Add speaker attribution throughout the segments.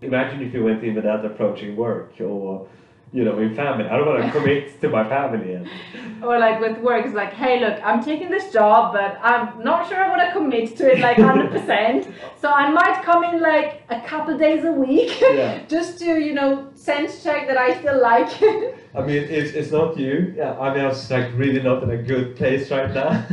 Speaker 1: Imagine if you went in that approach in work or you know, in family. I don't want to commit to my family. And...
Speaker 2: Or like with work, it's like, hey, look, I'm taking this job, but I'm not sure I want to commit to it like 100%. so I might come in like a couple days a week yeah. just to, you know, sense check that I still like it.
Speaker 1: I mean, it's, it's not you. Yeah, I mean, I was like really not in a good place right now.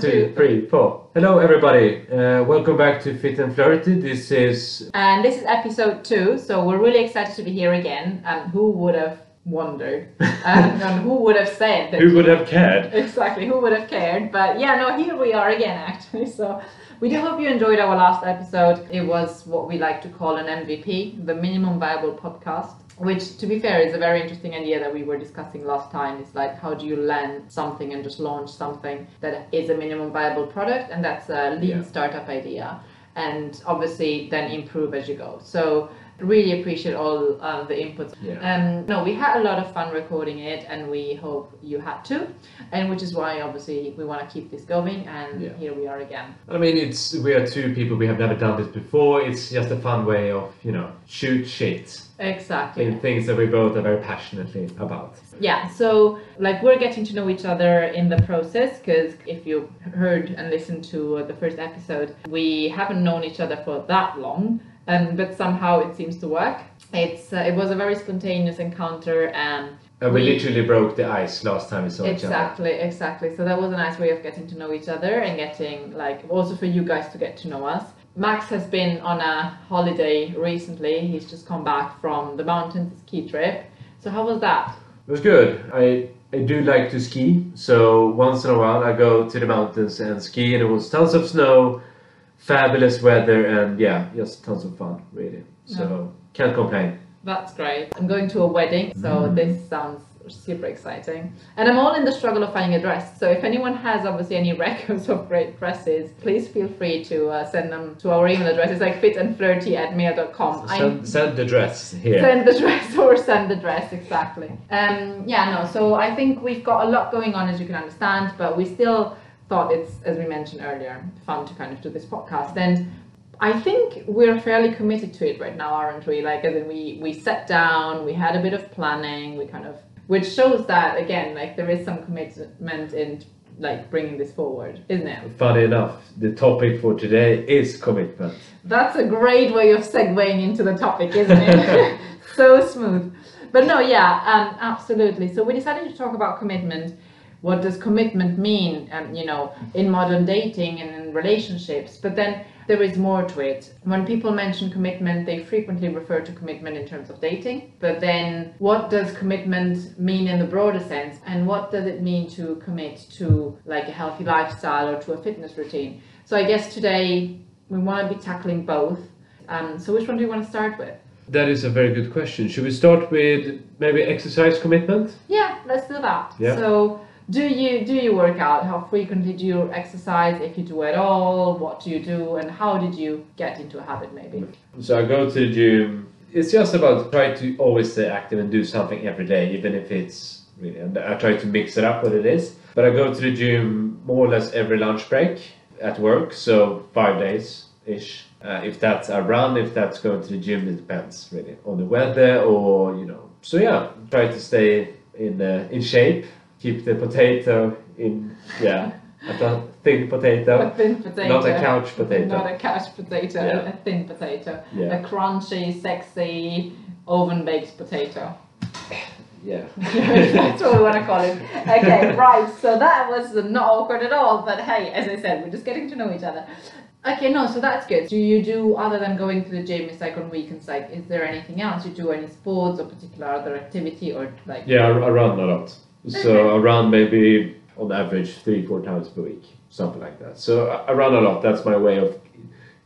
Speaker 1: One, two, three, four. Hello, everybody. Uh, welcome back to Fit and Flirty. This is.
Speaker 2: And this is episode two, so we're really excited to be here again. And who would have wondered? Um, and, and um, who would have said
Speaker 1: that? Who would have cared?
Speaker 2: Exactly, who would have cared? But yeah, no, here we are again, actually. So. We do hope you enjoyed our last episode. It was what we like to call an MVP, the minimum viable podcast which to be fair is a very interesting idea that we were discussing last time. It's like how do you land something and just launch something that is a minimum viable product? And that's a lean yeah. startup idea. And obviously then improve as you go. So really appreciate all uh, the inputs. Yeah. Um, no, we had a lot of fun recording it, and we hope you had too. And which is why obviously we want to keep this going, and yeah. here we are again.
Speaker 1: I mean, it's we are two people we have never done this before. It's just a fun way of you know shoot shit.
Speaker 2: Exactly.
Speaker 1: In things that we both are very passionately about.
Speaker 2: Yeah, so like we're getting to know each other in the process because if you heard and listened to the first episode, we haven't known each other for that long um, but somehow it seems to work. It's uh, it was a very spontaneous encounter and.
Speaker 1: And we, we literally broke the ice last time we saw
Speaker 2: exactly,
Speaker 1: each other.
Speaker 2: Exactly, exactly. So that was a nice way of getting to know each other and getting like also for you guys to get to know us. Max has been on a holiday recently. He's just come back from the mountains ski trip. So how was that?
Speaker 1: It was good. I I do like to ski, so once in a while I go to the mountains and ski, and it was tons of snow fabulous weather and yeah, just tons of fun, really. So yeah. can't complain.
Speaker 2: That's great. I'm going to a wedding, so mm. this sounds super exciting. And I'm all in the struggle of finding a dress. So if anyone has obviously any records of great dresses, please feel free to uh, send them to our email address. It's like fitandflirty at mail.com.
Speaker 1: Send, send the dress here.
Speaker 2: Send the dress or send the dress, exactly. Um, yeah, no, so I think we've got a lot going on as you can understand, but we still thought it's, as we mentioned earlier, fun to kind of do this podcast. And I think we're fairly committed to it right now, aren't we? Like, as in we we sat down, we had a bit of planning, we kind of, which shows that again, like there is some commitment in like bringing this forward, isn't it?
Speaker 1: Funny enough, the topic for today is commitment.
Speaker 2: That's a great way of segueing into the topic, isn't it? so smooth. But no, yeah, um, absolutely. So we decided to talk about commitment what does commitment mean um, you know in modern dating and in relationships but then there is more to it when people mention commitment they frequently refer to commitment in terms of dating but then what does commitment mean in the broader sense and what does it mean to commit to like a healthy lifestyle or to a fitness routine so i guess today we want to be tackling both um, so which one do you want to start with
Speaker 1: that is a very good question. Should we start with maybe exercise commitment?
Speaker 2: Yeah, let's do that. Yeah. So do you do you work out how frequently do you exercise if you do at all what do you do and how did you get into a habit maybe?
Speaker 1: So i go to the gym. It's just about try to always stay active and do something every day even if it's really i try to mix it up what it is. But i go to the gym more or less every lunch break at work so five days ish uh, if that's a run if that's going to the gym it depends really on the weather or you know. So yeah try to stay in uh, in shape keep the potato in yeah a thin potato.
Speaker 2: A thin potato.
Speaker 1: Not a couch potato.
Speaker 2: Not a couch potato. Yeah. A thin potato. Yeah. A crunchy, sexy, oven baked potato.
Speaker 1: Yeah.
Speaker 2: That's what we want to call it. Okay, right. So that was not awkward at all. But hey, as I said, we're just getting to know each other. Okay, no, so that's good. Do you do other than going to the gym? It's like on weekends. Like, is there anything else you do? Any sports or particular other activity or like?
Speaker 1: Yeah, I, I run a lot. So around maybe on average three, four times per week, something like that. So I run a lot. That's my way of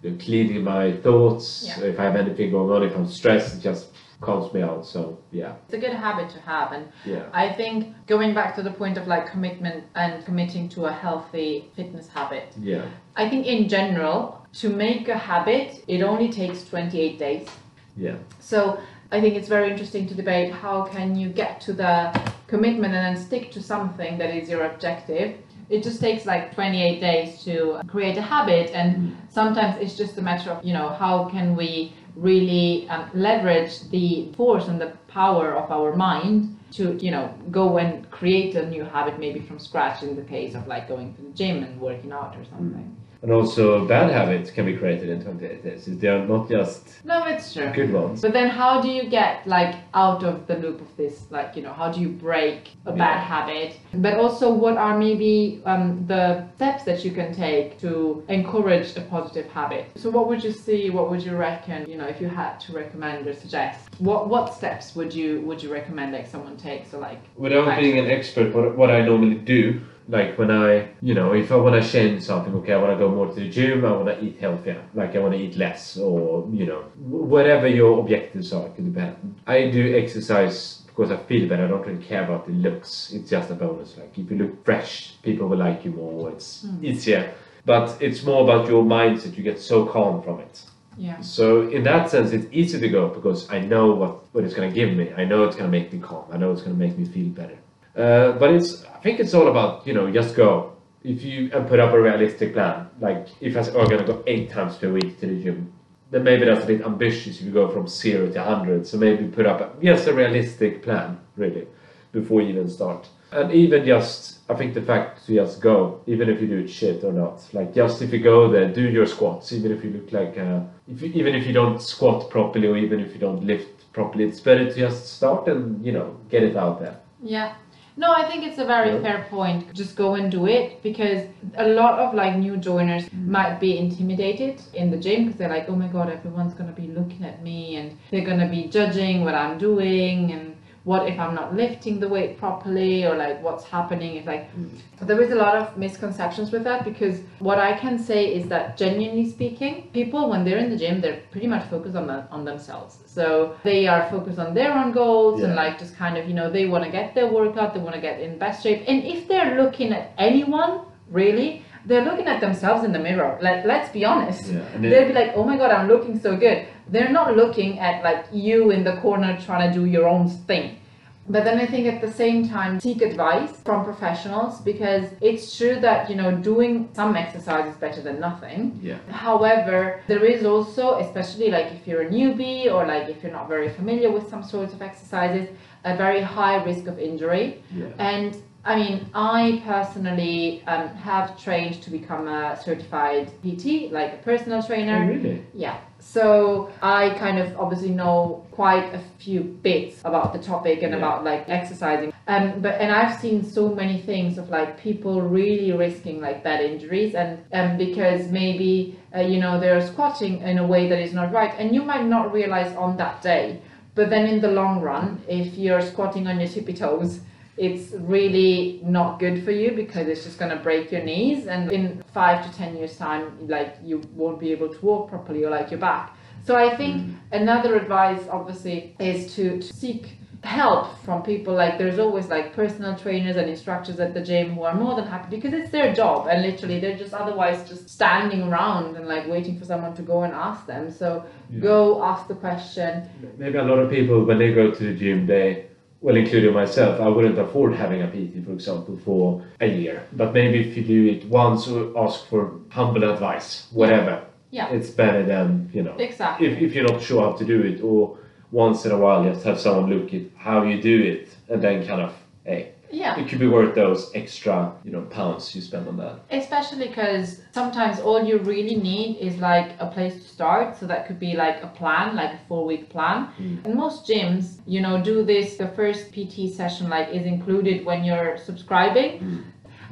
Speaker 1: you know, cleaning my thoughts. Yeah. If I have anything going on, if I'm stressed, it just calms me out. So yeah,
Speaker 2: It's a good habit to have, and
Speaker 1: yeah,
Speaker 2: I think going back to the point of like commitment and committing to a healthy fitness habit,
Speaker 1: yeah,
Speaker 2: I think in general, to make a habit, it only takes 28 days.
Speaker 1: yeah,
Speaker 2: So I think it's very interesting to debate how can you get to the commitment and then stick to something that is your objective. It just takes like 28 days to create a habit, and sometimes it's just a matter of you know how can we really um, leverage the force and the power of our mind to you know go and create a new habit maybe from scratch in the case of like going to the gym and working out or something.
Speaker 1: And also bad habits can be created in 28 days. They are not just
Speaker 2: No, it's true.
Speaker 1: good ones.
Speaker 2: But then how do you get like out of the loop of this? Like, you know, how do you break a bad habit? But also what are maybe um, the steps that you can take to encourage a positive habit? So what would you see, what would you reckon, you know, if you had to recommend or suggest, what what steps would you would you recommend like someone take? So like
Speaker 1: Without being an expert, what, what I normally do, like when I, you know, if I want to change something, okay, I want to go more to the gym, I want to eat healthier, like I want to eat less, or, you know, whatever your objectives are, it could depend. I do exercise because I feel better, I don't really care about the looks, it's just a bonus. Like if you look fresh, people will like you more, it's hmm. easier. But it's more about your mindset, you get so calm from it.
Speaker 2: yeah.
Speaker 1: So in that sense, it's easy to go because I know what, what it's going to give me. I know it's going to make me calm. I know it's going to make me feel better. Uh, but it's I think it's all about you know just go. If you and put up a realistic plan, like if oh, I'm going to go eight times per week to the gym, then maybe that's a bit ambitious if you go from zero to hundred. So maybe put up a, just a realistic plan really before you even start. And even just, I think the fact to just go, even if you do it shit or not, like just if you go there, do your squats, even if you look like, uh, if you, even if you don't squat properly or even if you don't lift properly, it's better to just start and you know get it out there.
Speaker 2: Yeah. No, I think it's a very
Speaker 1: Yeah.
Speaker 2: fair point. Just go and do it because a lot of like new joiners might be intimidated in the gym because they're like, oh my god, everyone's gonna be looking at me and they're gonna be judging what I'm doing and what if I'm not lifting the weight properly or like what's happening if like hmm. there is a lot of misconceptions with that because what I can say is that genuinely speaking, people when they're in the gym, they're pretty much focused on the, on themselves. So they are focused on their own goals and like just kind of you know they want to get their workout, they want to get in best shape, and if they're looking at anyone really. They're looking at themselves in the mirror. Like, let's be honest.
Speaker 1: Yeah, then-
Speaker 2: They'll be like, "Oh my god, I'm looking so good." They're not looking at like you in the corner trying to do your own thing. But then I think at the same time, seek advice from professionals because it's true that, you know, doing some exercise is better than nothing.
Speaker 1: Yeah.
Speaker 2: However, there is also, especially like if you're a newbie or like if you're not very familiar with some sorts of exercises, a very high risk of injury.
Speaker 1: Yeah.
Speaker 2: And I mean, I personally um, have trained to become a certified PT, like a personal trainer.
Speaker 1: Oh, really?
Speaker 2: Yeah. So I kind of obviously know quite a few bits about the topic and
Speaker 1: Yeah.
Speaker 2: about like exercising. Um, but and I've seen so many things of like people really risking like bad injuries and um, because maybe uh, you know they're squatting in a way that is not right and you might not realize on that day. But then in the long run, if you're squatting on your tippy toes, it's really not good for you because it's just going to break your knees and in five to ten years time like you won't be able to walk properly or like your back. So i think mm. another advice obviously is to, to seek help from people. Like there's always like personal trainers and instructors at the gym who are more than happy because it's their job and literally they're just otherwise just standing around and like waiting for someone to go and ask them. So
Speaker 1: Yeah.
Speaker 2: go ask the question.
Speaker 1: Maybe a lot of people, when they go to the gym, they, well, including myself, I wouldn't afford having a PT, for example, for a year. But maybe if you do it once or ask for humble advice, whatever,
Speaker 2: yeah
Speaker 1: it's better than, you know,
Speaker 2: exactly
Speaker 1: if, if you're not sure how to do it, or once in a while just have someone look at how you do it, and then kind of, hey,
Speaker 2: yeah
Speaker 1: it could be worth those extra, you know, pounds you spend on that.
Speaker 2: Especially because sometimes all you really need is like a place to start. So that could be like a plan, like a four week plan.
Speaker 1: Mm.
Speaker 2: And most gyms, you know, do this. The first PT session like is included when you're subscribing,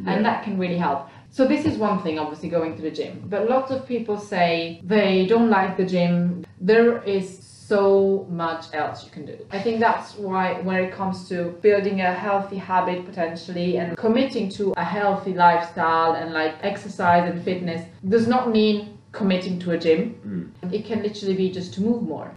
Speaker 2: and that can really help. So this is one thing, obviously going to the gym. But lots of people say they don't like the gym. There is so much else you can do. I think that's why when it comes to building a healthy habit potentially and committing to a healthy lifestyle and like exercise and fitness does not mean committing to a gym. It can literally be just to move more.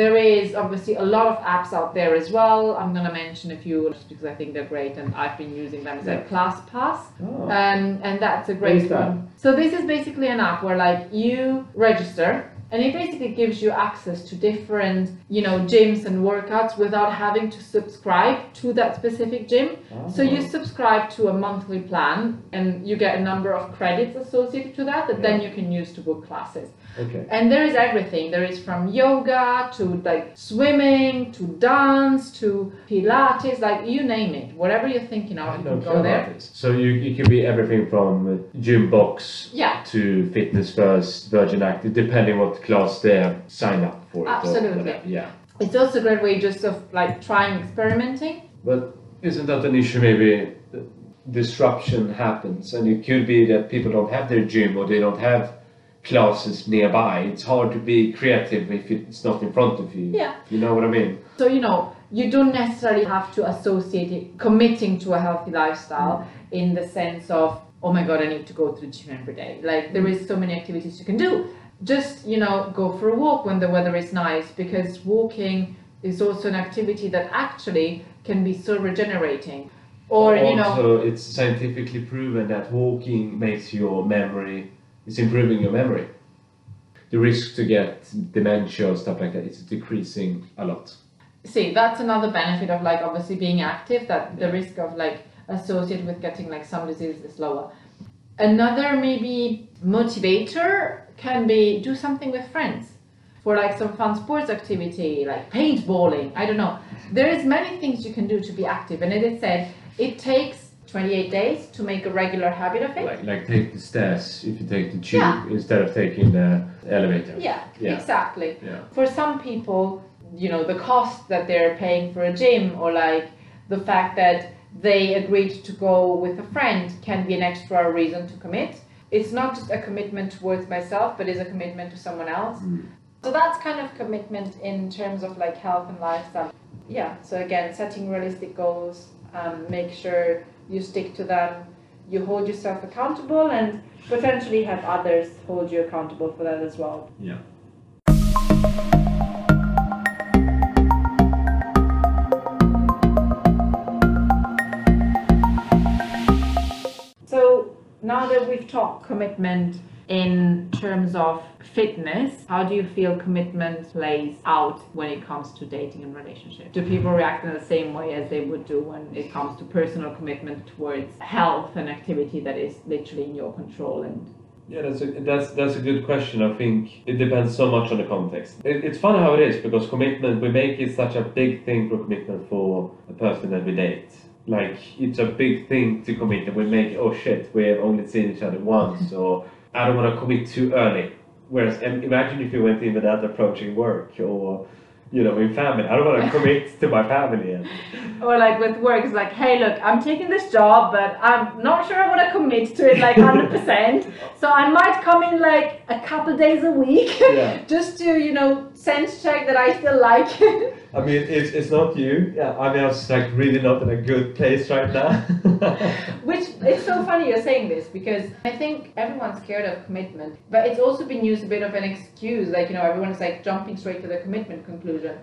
Speaker 2: There is obviously a lot of apps out there as well. I'm gonna mention a few just because I think they're great and I've been using them. It's like ClassPass,
Speaker 1: Oh.
Speaker 2: um, and that's a great one. So this is basically an app where like you register and it basically gives you access to different you know gyms and workouts without having to subscribe to that specific gym. So you
Speaker 1: Oh.
Speaker 2: subscribe to a monthly plan and you get a number of credits associated to that that then you can use to book classes.
Speaker 1: Okay.
Speaker 2: And there is everything. There is from yoga to like swimming to dance to Pilates, like you name it. Whatever you're thinking
Speaker 1: I
Speaker 2: of, you can go there.
Speaker 1: this. So you, you can be everything from Gymbox
Speaker 2: Yeah.
Speaker 1: to fitness first, Virgin Active, depending what class they have signed up for. or
Speaker 2: Absolutely.
Speaker 1: Yeah.
Speaker 2: It's also a great way just of like trying experimenting.
Speaker 1: But isn't that an issue? Maybe disruption happens, and it could be that people don't have their gym or they don't have classes nearby. It's hard to be creative if it's not in front of you.
Speaker 2: Yeah.
Speaker 1: You know what I mean?
Speaker 2: So you know, you don't necessarily have to associate it committing to a healthy lifestyle in the sense of oh my god, I need to go to the gym every day. Like there is so many activities you can do. Just you know, go for a walk when the weather is nice because walking is also an activity that actually can be so regenerating. Or you know,
Speaker 1: also, it's scientifically proven that walking makes your memory, it's improving your memory. The risk to get dementia or stuff like that is decreasing a lot.
Speaker 2: see that's another benefit of like obviously being active that the risk of like associated with getting like some disease is lower another maybe motivator can be do something with friends for like some fun sports activity like paintballing i don't know there is many things you can do to be active and as it is said it takes 28 days to make a regular habit of it
Speaker 1: Like, like take the stairs if you take the tube
Speaker 2: Yeah.
Speaker 1: instead of taking the elevator.
Speaker 2: yeah,
Speaker 1: Yeah.
Speaker 2: exactly
Speaker 1: Yeah.
Speaker 2: for some people, you know, the cost that they're paying for a gym or like the fact that they agreed to go with a friend can be an extra reason to commit. It's not just a commitment towards myself, but is a commitment to someone else. So that's kind of commitment in terms of like health and lifestyle. Yeah, so again, setting realistic goals, um, make sure you stick to them, you hold yourself accountable, and potentially have others hold you accountable for that as well.
Speaker 1: Yeah.
Speaker 2: Now that we've talked commitment in terms of fitness, how do you feel commitment plays out when it comes to dating and relationships? Do people react in the same way as they would do when it comes to personal commitment towards health and activity that is literally in your control and
Speaker 1: Yeah, that's a, that's that's a good question. I think it depends so much on the context. It, it's fun how it is because commitment we make it such a big thing for commitment for a person that we date. Like it's a big thing to commit, and we make oh shit, we have only seen each other once, mm-hmm. or I don't want to commit too early. Whereas imagine if you went in with that approach in work or you know in family. I don't want to commit to my family. And,
Speaker 2: or like with work it's like hey look i'm taking this job but i'm not sure i want to commit to it like 100% so i might come in like a couple days a week
Speaker 1: Yeah.
Speaker 2: just to you know sense check that i still like it
Speaker 1: I mean, it's, it's not you. Yeah, I mean, I was like really not in a good place right now.
Speaker 2: which it's so funny you're saying this because i think everyone's scared of commitment but it's also been used a bit of an excuse like you know everyone's like jumping straight to the commitment conclusion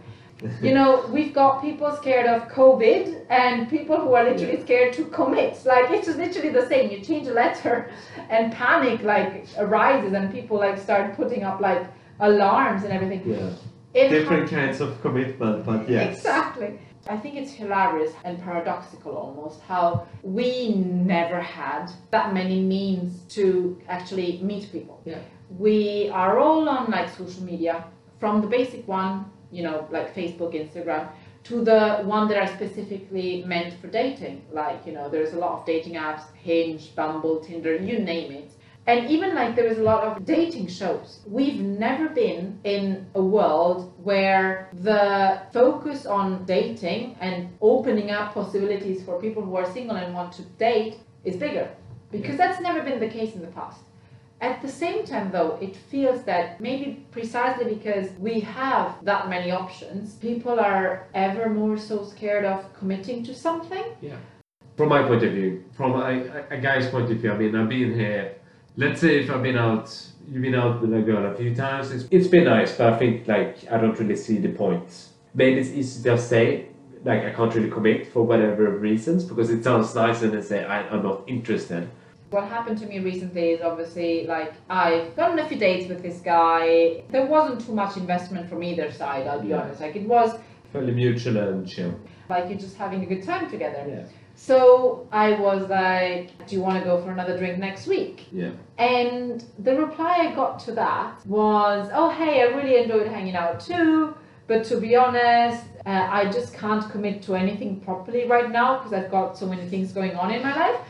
Speaker 2: you know, we've got people scared of COVID and people who are literally scared to commit. Like it's just literally the same. You change a letter and panic like arises and people like start putting up like alarms and everything.
Speaker 1: yeah. Different kinds of commitment, but yes.
Speaker 2: Exactly. I think it's hilarious and paradoxical almost how we never had that many means to actually meet people.
Speaker 1: Yeah.
Speaker 2: We are all on like social media, from the basic one, you know, like Facebook, Instagram, to the one that are specifically meant for dating. Like, you know, there's a lot of dating apps, Hinge, Bumble, Tinder, you name it. And even like there is a lot of dating shows. We've never been in a world where the focus on dating and opening up possibilities for people who are single and want to date is bigger. Because that's never been the case in the past. At the same time, though, it feels that maybe precisely because we have that many options, people are ever more so scared of committing to something. Yeah.
Speaker 1: From my point of view, from a, a- guy's point of view, I mean, I've been here. Let's say if I've been out You've been out with a girl a few times. It's, it's been nice, but I think like I don't really see the point. Maybe it's easy to just say like I can't really commit for whatever reasons because it sounds nice and then say I, I'm not interested.
Speaker 2: What happened to me recently is obviously like I've gone on a few dates with this guy. There wasn't too much investment from either side, I'll be
Speaker 1: Yeah.
Speaker 2: honest. Like it was
Speaker 1: Fairly mutual and chill.
Speaker 2: like you're just having a good time together.
Speaker 1: Yeah.
Speaker 2: So I was like, Do you want to go for another drink next week?
Speaker 1: Yeah.
Speaker 2: And the reply I got to that was, Oh, hey, I really enjoyed hanging out too. But to be honest, uh, I just can't commit to anything properly right now because I've got so many things going on in my life.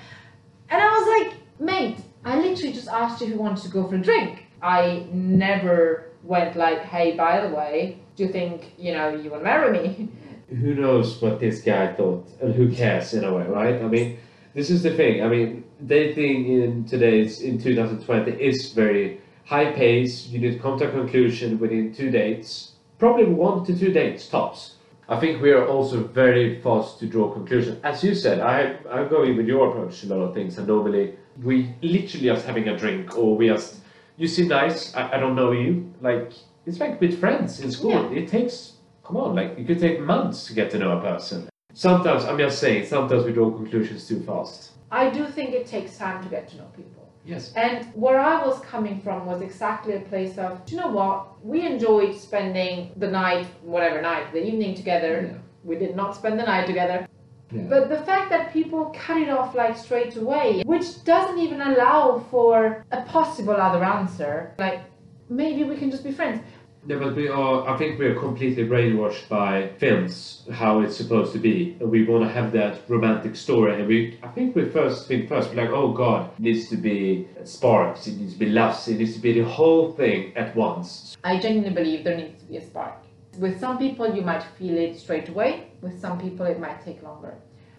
Speaker 2: And I was like, Mate, I literally just asked you if you wanted to go for a drink. I never went like, Hey, by the way, do you think, you know, you want to marry me?
Speaker 1: Who knows what this guy thought and who cares in a way, right? I mean, this is the thing. I mean, dating in today's in 2020 is very high pace. You need to come to a conclusion within two dates, probably one to two dates tops. I think we are also very fast to draw conclusions. As you said, I I'm going with your approach to a lot of things, and normally we literally just having a drink or we just you seem nice. I, I don't know you. Like it's like with friends in school.
Speaker 2: Yeah.
Speaker 1: It takes come on, like it could take months to get to know a person. Sometimes I'm just saying, sometimes we draw conclusions too fast.
Speaker 2: I do think it takes time to get to know people.
Speaker 1: Yes.
Speaker 2: And where I was coming from was exactly a place of, do you know what? We enjoyed spending the night, whatever night, the evening together.
Speaker 1: Yeah.
Speaker 2: We did not spend the night together.
Speaker 1: Yeah.
Speaker 2: But the fact that people cut it off like straight away, which doesn't even allow for a possible other answer, like maybe we can just be friends.
Speaker 1: Yeah, but we are. I think we are completely brainwashed by films, how it's supposed to be, we want to have that romantic story. And we, I think we first think first, we're like, oh God, it needs to be sparks, it needs to be loves, it needs to be the whole thing at once.
Speaker 2: I genuinely believe there needs to be a spark. With some people, you might feel it straight away. With some people, it might take longer.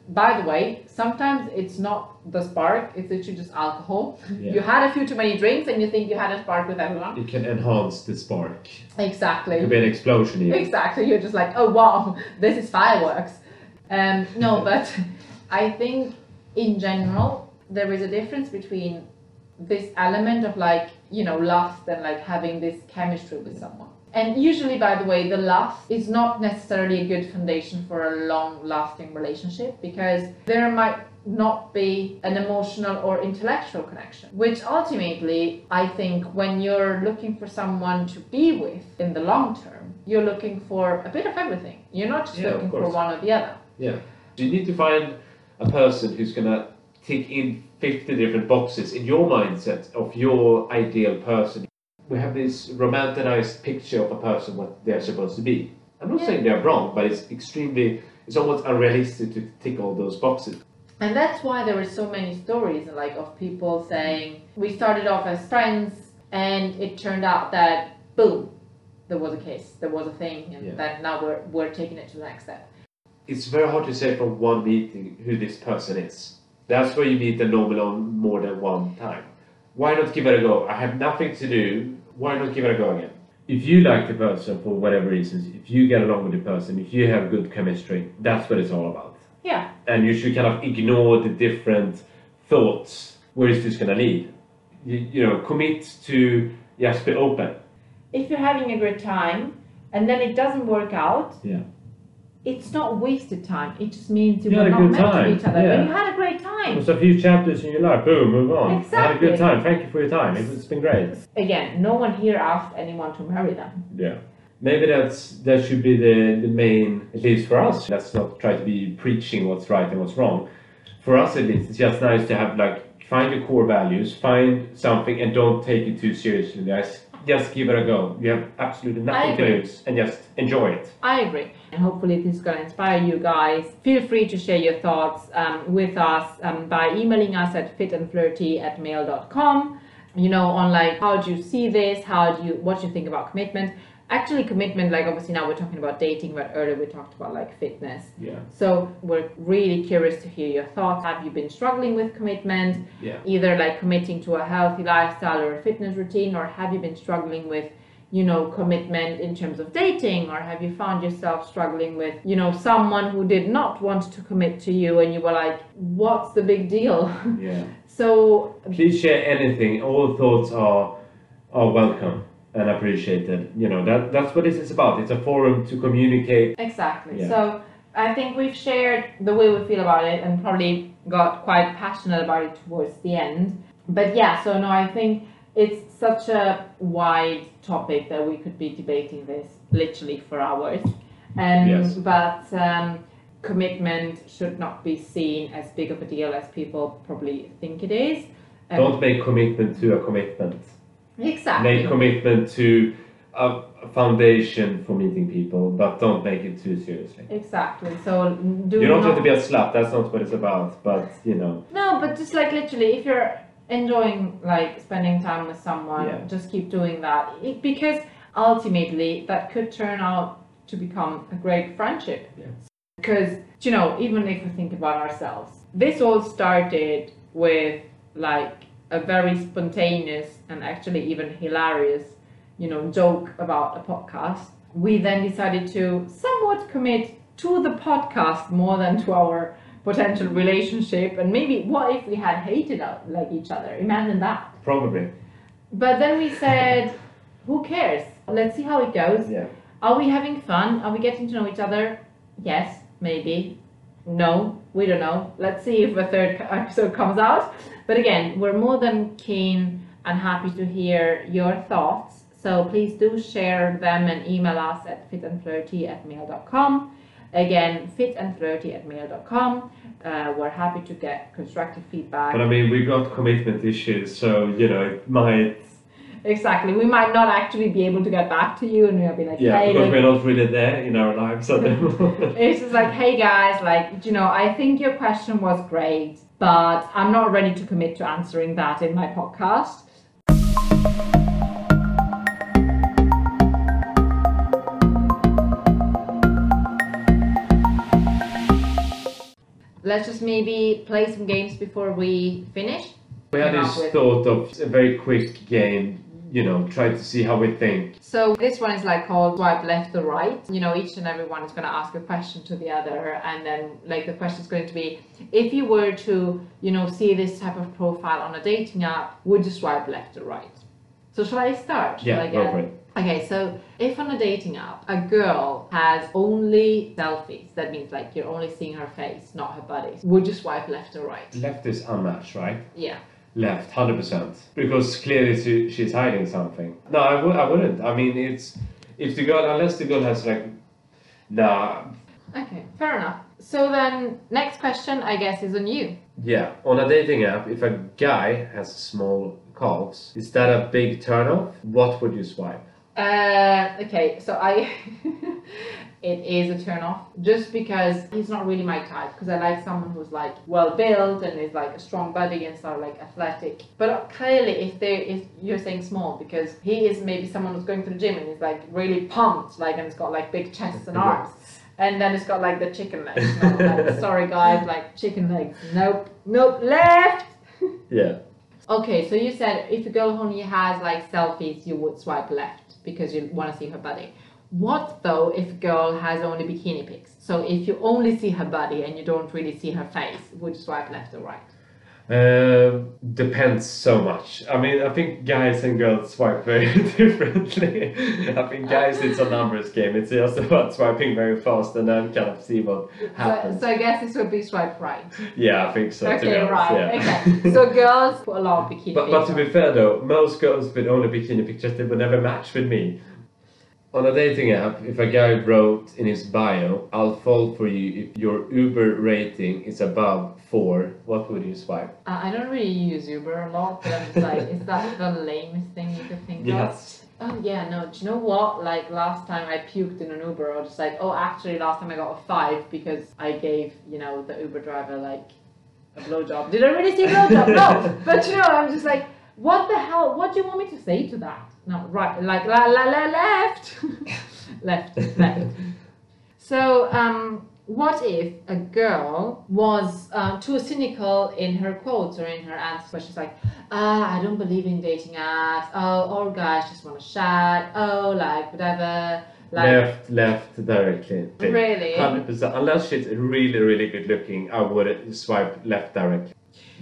Speaker 2: By the way, sometimes it's not the spark, it's literally just alcohol.
Speaker 1: Yeah.
Speaker 2: You had a few too many drinks and you think you had a spark with everyone.
Speaker 1: It can enhance the spark. It could
Speaker 2: Exactly.
Speaker 1: be an explosion. Even.
Speaker 2: Exactly. You're just like, oh wow, this is fireworks. Um, no, but I think in general, there is a difference between this element of like, you know, lust and like having this chemistry with someone. And usually, by the way, the lust is not necessarily a good foundation for a long lasting relationship because there might not be an emotional or intellectual connection, which ultimately, I think, when you're looking for someone to be with in the long term, you're looking for a bit of everything. You're not just
Speaker 1: Yeah,
Speaker 2: looking for one or the other.
Speaker 1: Yeah. You need to find a person who's gonna tick in 50 different boxes in your mindset of your ideal person. We have this romanticized picture of a person what they're supposed to be. I'm not
Speaker 2: Yeah.
Speaker 1: saying they're wrong, but it's extremely it's almost unrealistic to tick all those boxes.
Speaker 2: And that's why there were so many stories like of people saying we started off as friends and it turned out that boom, there was a case, there was a thing, and
Speaker 1: Yeah.
Speaker 2: that now we're we're taking it to the next step.
Speaker 1: It's very hard to say from one meeting who this person is. That's where you meet the normal on more than one time. Why not give it a go? I have nothing to do. Why not give it a go again? If you like the person for whatever reasons, if you get along with the person, if you have good chemistry, that's what it's all about.
Speaker 2: Yeah.
Speaker 1: And you should kind of ignore the different thoughts. Where is this going to lead? You, you know, commit to just be open.
Speaker 2: If you're having a great time and then it doesn't work out,
Speaker 1: Yeah.
Speaker 2: It's not wasted time. It just means you,
Speaker 1: You
Speaker 2: were
Speaker 1: had a
Speaker 2: not
Speaker 1: good
Speaker 2: meant
Speaker 1: time,
Speaker 2: to each other.
Speaker 1: yeah.
Speaker 2: But you had a great time.
Speaker 1: Just a few chapters in your life, boom, move on. I had a
Speaker 2: Exactly.
Speaker 1: good time. Thank you for your time. It- It's been great.
Speaker 2: Again, no one here asked anyone to marry them.
Speaker 1: Yeah. Maybe that's that should be the, the main at least for us. Let's not try to be preaching what's right and what's wrong. For us at least, it's just nice to have like find your core values, find something and don't take it too seriously, guys. Just give it a go. You have absolutely nothing to
Speaker 2: agree.
Speaker 1: lose and just enjoy it.
Speaker 2: I agree. And hopefully this is going to inspire you guys. Feel free to share your thoughts um, with us um, by emailing us at fitandflirty at mail.com. You know, on like, how do you see this? How do you, what do you think about commitment? Actually, commitment, like obviously now we're talking about dating, but earlier we talked about like fitness.
Speaker 1: Yeah.
Speaker 2: So we're really curious to hear your thoughts. Have you been struggling with commitment?
Speaker 1: Yeah.
Speaker 2: Either like committing to a healthy lifestyle or a fitness routine, or have you been struggling with, you know, commitment in terms of dating, or have you found yourself struggling with, you know, someone who did not want to commit to you and you were like, what's the big deal?
Speaker 1: Yeah.
Speaker 2: so
Speaker 1: Please share anything. All thoughts are are welcome and appreciated. You know that that's what this is about. It's a forum to communicate.
Speaker 2: Exactly.
Speaker 1: Yeah.
Speaker 2: So I think we've shared the way we feel about it and probably got quite passionate about it towards the end. But yeah, so no, I think it's such a wide topic that we could be debating this literally for hours. Um,
Speaker 1: Yes.
Speaker 2: But um, commitment should not be seen as big of a deal as people probably think it is. Um,
Speaker 1: Don't make commitment to a commitment.
Speaker 2: exactly.
Speaker 1: Make commitment to a foundation for meeting people, but don't make it too seriously.
Speaker 2: Exactly. So do
Speaker 1: you don't
Speaker 2: not
Speaker 1: have to be a slut. That's not what it's about. But you know,
Speaker 2: No, but just like literally, if you're enjoying like spending time with someone,
Speaker 1: Yeah.
Speaker 2: just keep doing that. It, because ultimately, that could turn out to become a great friendship.
Speaker 1: Yeah.
Speaker 2: Because you know, even if we think about ourselves, this all started with like a very spontaneous and actually even hilarious, you know, joke about a podcast. We then decided to somewhat commit to the podcast more than to our potential relationship and maybe what if we had hated out like each other? Imagine that.
Speaker 1: Probably.
Speaker 2: but then we said who cares? Let's see how it goes.
Speaker 1: Yeah.
Speaker 2: are we having fun? Are we getting to know each other? Yes maybe. No we don't know. Let's see if a third episode comes out. But again we're more than keen and happy to hear your thoughts. So please do share them and email us at fitandflirty at mail.com again fitandflirty at mail.com uh, we're happy to get constructive feedback
Speaker 1: But I mean, we've got commitment issues, so you know, it might.
Speaker 2: exactly we might not actually be able to get back to you and we'll be like
Speaker 1: Yeah,
Speaker 2: hey
Speaker 1: because
Speaker 2: like-
Speaker 1: we're not really there in our lives at the moment.
Speaker 2: It's just like, hey guys, like, you know, I think your question was great, but I'm not ready to commit to answering that in my podcast. Let's just maybe play some games before we finish.
Speaker 1: We had this
Speaker 2: with-
Speaker 1: thought of a very quick game, you know, try to see how we think.
Speaker 2: So this one is like called swipe left or right. You know, each and every one is going to ask a question to the other, and then like the question is going to be, if you were to, you know, see this type of profile on a dating app, would you swipe left or right? So shall I start?
Speaker 1: Yeah, go for it.
Speaker 2: Okay, so if on a dating app a girl has only selfies, that means like you're only seeing her face, not her body, would you swipe left or right?
Speaker 1: Left is unmatched, right?
Speaker 2: Yeah.
Speaker 1: Left, hundred percent. Because clearly she, she's hiding something. No, I would. I wouldn't. I mean, it's if the girl, unless the girl has like, nah,
Speaker 2: Okay, fair enough. So then, next question, I guess, is on you.
Speaker 1: yeah. On a dating app, if a guy has small calves, is that a big turnoff? What would you swipe?
Speaker 2: Uh, okay, so I. it is a turn off just because he's not really my type because I like someone who's like well built and is like a strong body and sort of like athletic. But clearly, if they if you're saying small because he is maybe someone who's going to the gym and is like really pumped like and it's got like big chests and arms. And then it's got like the chicken legs. Like, sorry guys, like chicken legs. Nope, nope, left.
Speaker 1: Yeah.
Speaker 2: Okay, so you said if a girl only has like selfies, you would swipe left because you want to see her body. What though if a girl has only bikini pics? So if you only see her body and you don't really see her face, would you swipe left or right?
Speaker 1: Um, depends so much. I mean, I think guys and girls swipe very differently. I think guys, it's a numbers game. It's just about swiping very fast and then kind of see what
Speaker 2: So,
Speaker 1: happens.
Speaker 2: so I guess this would be swipe right.
Speaker 1: yeah, I think so.
Speaker 2: okay,
Speaker 1: honest,
Speaker 2: right.
Speaker 1: yeah.
Speaker 2: Okay. So girls put a lot of bikini
Speaker 1: But, but to be fair though, most girls with only bikini pictures they would never match with me. On a dating app, if a guy wrote in his bio, "I'll fall for you if your Uber rating is above four, what would you swipe?
Speaker 2: Uh, I don't really use Uber a lot, but I'm just like, is that the lamest thing you could think of?
Speaker 1: Yes.
Speaker 2: Oh yeah, no. Do you know what? Like last time I puked in an Uber, I was just like, oh, actually, last time I got a five because I gave you know the Uber driver like a blowjob. Did I really say blowjob? No. But you know, I'm just like, what the hell? What do you want me to say to that? No, right, like la la la left, left, left. So, um, what if a girl was uh, too cynical in her quotes or in her answers? Where she's like, ah, I don't believe in dating apps. Oh, all guys just want to chat. Oh, like whatever. Like,
Speaker 1: left, left, directly.
Speaker 2: Really?
Speaker 1: Hundred percent. Unless she's really, really good looking, I would swipe left directly.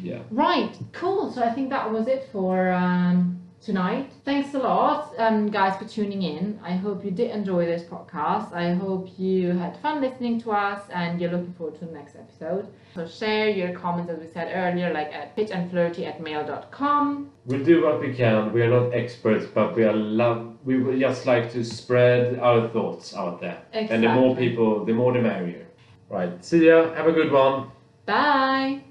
Speaker 1: Yeah.
Speaker 2: Right, cool. So I think that was it for um, tonight. Thanks a lot, um, guys, for tuning in. I hope you did enjoy this podcast. I hope you had fun listening to us and you're looking forward to the next episode. So share your comments, as we said earlier, like at fitandflirty at mail.com.
Speaker 1: We'll do what we can. We are not experts, but we are love. We would just like to spread our thoughts out there, and the more people, the more the merrier. Right. See ya. Have a good one.
Speaker 2: Bye!